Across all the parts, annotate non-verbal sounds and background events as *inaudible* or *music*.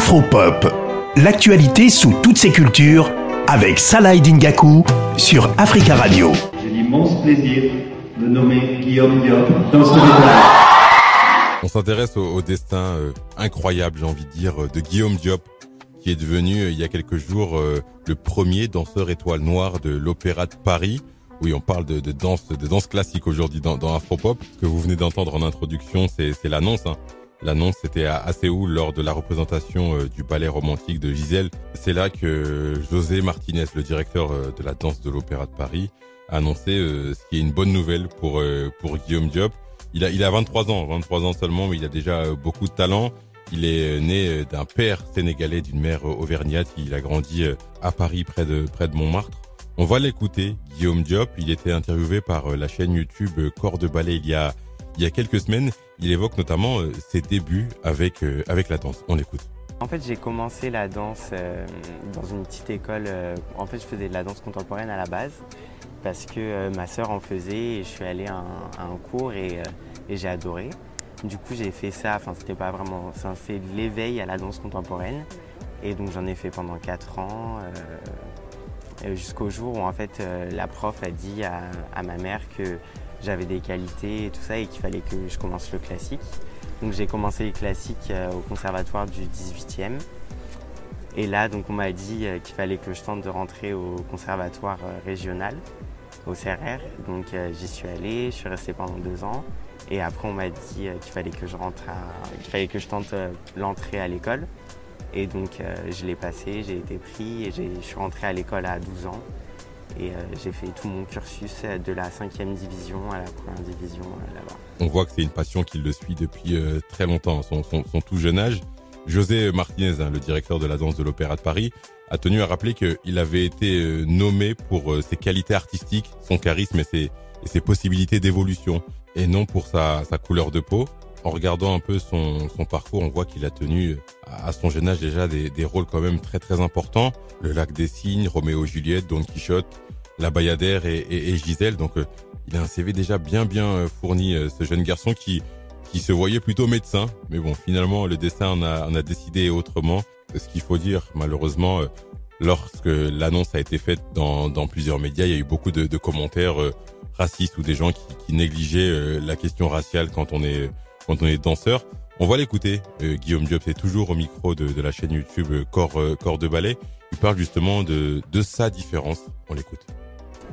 Afropop, l'actualité sous toutes ses cultures avec Salah Dingaku sur Africa Radio. J'ai l'immense plaisir de nommer Guillaume Diop dans ce On s'intéresse au, destin euh, incroyable, j'ai envie de dire, euh, de Guillaume Diop, qui est devenu euh, il y a quelques jours le premier danseur étoile noire de l'Opéra de Paris. Oui, on parle de, danse, de danse classique aujourd'hui dans, dans Afropop. Ce que vous venez d'entendre en introduction, c'est l'annonce. Hein. L'annonce c'était à, Séoul lors de la représentation euh, du ballet romantique de Gisèle. C'est là que José Martinez, le directeur euh, de la danse de l'Opéra de Paris, a annoncé euh, ce qui est une bonne nouvelle pour pour Guillaume Diop. Il a il a 23 ans, 23 ans seulement, mais il a déjà beaucoup de talent. Il est né d'un père sénégalais, d'une mère auvergnate. Il a grandi à Paris, près de près de Montmartre. On va l'écouter, Guillaume Diop. Il était interviewé par la chaîne YouTube Corps de ballet il y a il y a quelques semaines. Il évoque notamment euh, ses débuts avec, euh, avec la danse. On l'écoute. En fait, j'ai commencé la danse euh, dans une petite école. en fait, je faisais de la danse contemporaine à la base parce que ma sœur en faisait et je suis allé à un, cours et, j'ai adoré. Du coup, j'ai fait ça, enfin, c'était pas vraiment. C'est l'éveil à la danse contemporaine. Et donc, j'en ai fait pendant 4 ans. jusqu'au jour où en fait la prof a dit à ma mère que j'avais des qualités et tout ça et qu'il fallait que je commence le classique. Donc j'ai commencé le classique euh, au conservatoire du 18e. Et là, donc on m'a dit euh, qu'il fallait que je tente de rentrer au conservatoire euh, régional, au CRR. Donc j'y suis allé, je suis resté pendant deux ans. Et après, on m'a dit qu'il fallait que je rentre, qu'il fallait que je tente l'entrée à l'école. Et donc je l'ai passé, j'ai été pris et je suis rentré à l'école à 12 ans. Et euh, j'ai fait tout mon cursus euh, de la cinquième division à la première division euh, là-bas. On voit que c'est une passion qui le suit depuis très longtemps, son, son, tout jeune âge. José Martinez, hein, le directeur de la danse de l'Opéra de Paris, a tenu à rappeler qu'il avait été nommé pour ses qualités artistiques, son charisme et ses, et ses possibilités d'évolution, et non pour sa, sa couleur de peau en regardant un peu son, son parcours, on voit qu'il a tenu à son jeune âge déjà des, des, rôles quand même très très importants. Le Lac des Cygnes, Roméo Juliette, Don Quichotte, La Bayadère et, et, Gisèle. Donc euh, il a un CV déjà bien bien euh, fourni, euh, ce jeune garçon qui qui se voyait plutôt médecin. Mais bon, finalement le dessin en a, on a décidé autrement. Ce qu'il faut dire, malheureusement, lorsque l'annonce a été faite dans, dans plusieurs médias, il y a eu beaucoup de, de commentaires racistes ou des gens qui, qui négligeaient la question raciale quand on est quand on est danseur. On va l'écouter. Euh, Guillaume Diop est toujours au micro de, la chaîne YouTube euh, Corps, euh, Corps de ballet. Il parle justement de, de sa différence. On l'écoute.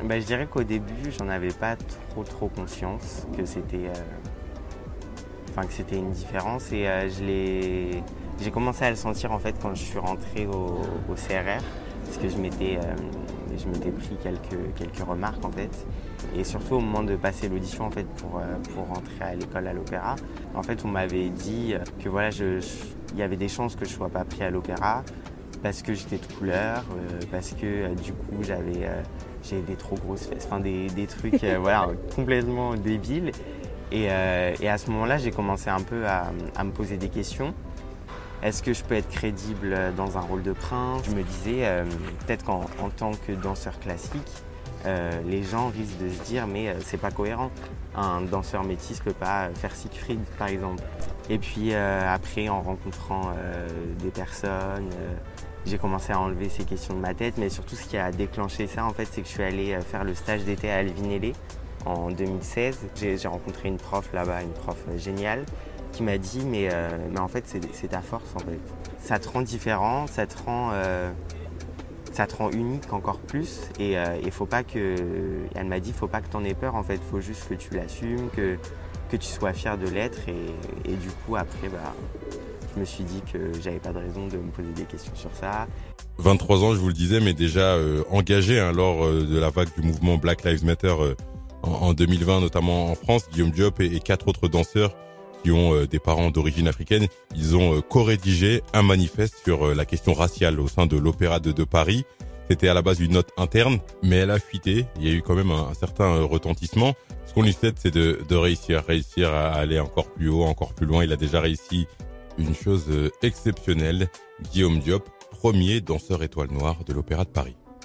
Bah, je dirais qu'au début, j'en avais pas trop trop conscience que c'était, c'était une différence et j'ai commencé à le sentir en fait quand je suis rentré au CRR parce que je m'étais, je m'étais pris quelques quelques remarques en fait et surtout au moment de passer l'audition en fait pour, euh, pour rentrer à l'école à l'opéra, en fait on m'avait dit que voilà, il y avait des chances que je sois pas pris à l'opéra parce que j'étais de couleur, euh, parce que euh, du coup j'avais des trop grosses fesses, enfin des, des trucs *laughs* voilà, complètement débiles. Et, et à ce moment-là, j'ai commencé un peu à, à, me poser des questions. Est-ce que je peux être crédible dans un rôle de prince? Je me disais, peut-être qu'en tant que danseur classique, euh, les gens risquent de se dire mais euh, c'est pas cohérent. Un danseur métis peut pas faire Siegfried par exemple. Et puis euh, après en rencontrant des personnes, j'ai commencé à enlever ces questions de ma tête, mais surtout ce qui a déclenché ça en fait c'est que je suis allé faire le stage d'été à Alvinelli en 2016. J'ai rencontré une prof là-bas, une prof géniale, qui m'a dit mais, mais en fait c'est ta force en fait. Ça te rend différent, ça te rend ça te rend unique encore plus. Et il euh, faut pas que. Elle m'a dit, faut pas que tu en aies peur en fait. Faut juste que tu l'assumes, que, que tu sois fier de l'être. Et, du coup, après, bah, je me suis dit que j'avais pas de raison de me poser des questions sur ça. 23 ans, je vous le disais, mais déjà euh, engagé hein, lors euh, de la vague du mouvement Black Lives Matter en, 2020, notamment en France. Guillaume Diop et quatre autres danseurs qui ont euh, des parents d'origine africaine, ils ont euh, co-rédigé un manifeste sur euh, la question raciale au sein de l'Opéra de, Paris. C'était à la base une note interne, mais elle a fuité. Il y a eu quand même un, certain retentissement. Ce qu'on lui souhaite, c'est de, de réussir, réussir à aller encore plus haut, encore plus loin. Il a déjà réussi une chose exceptionnelle. Guillaume Diop, premier danseur étoile noire de l'Opéra de Paris.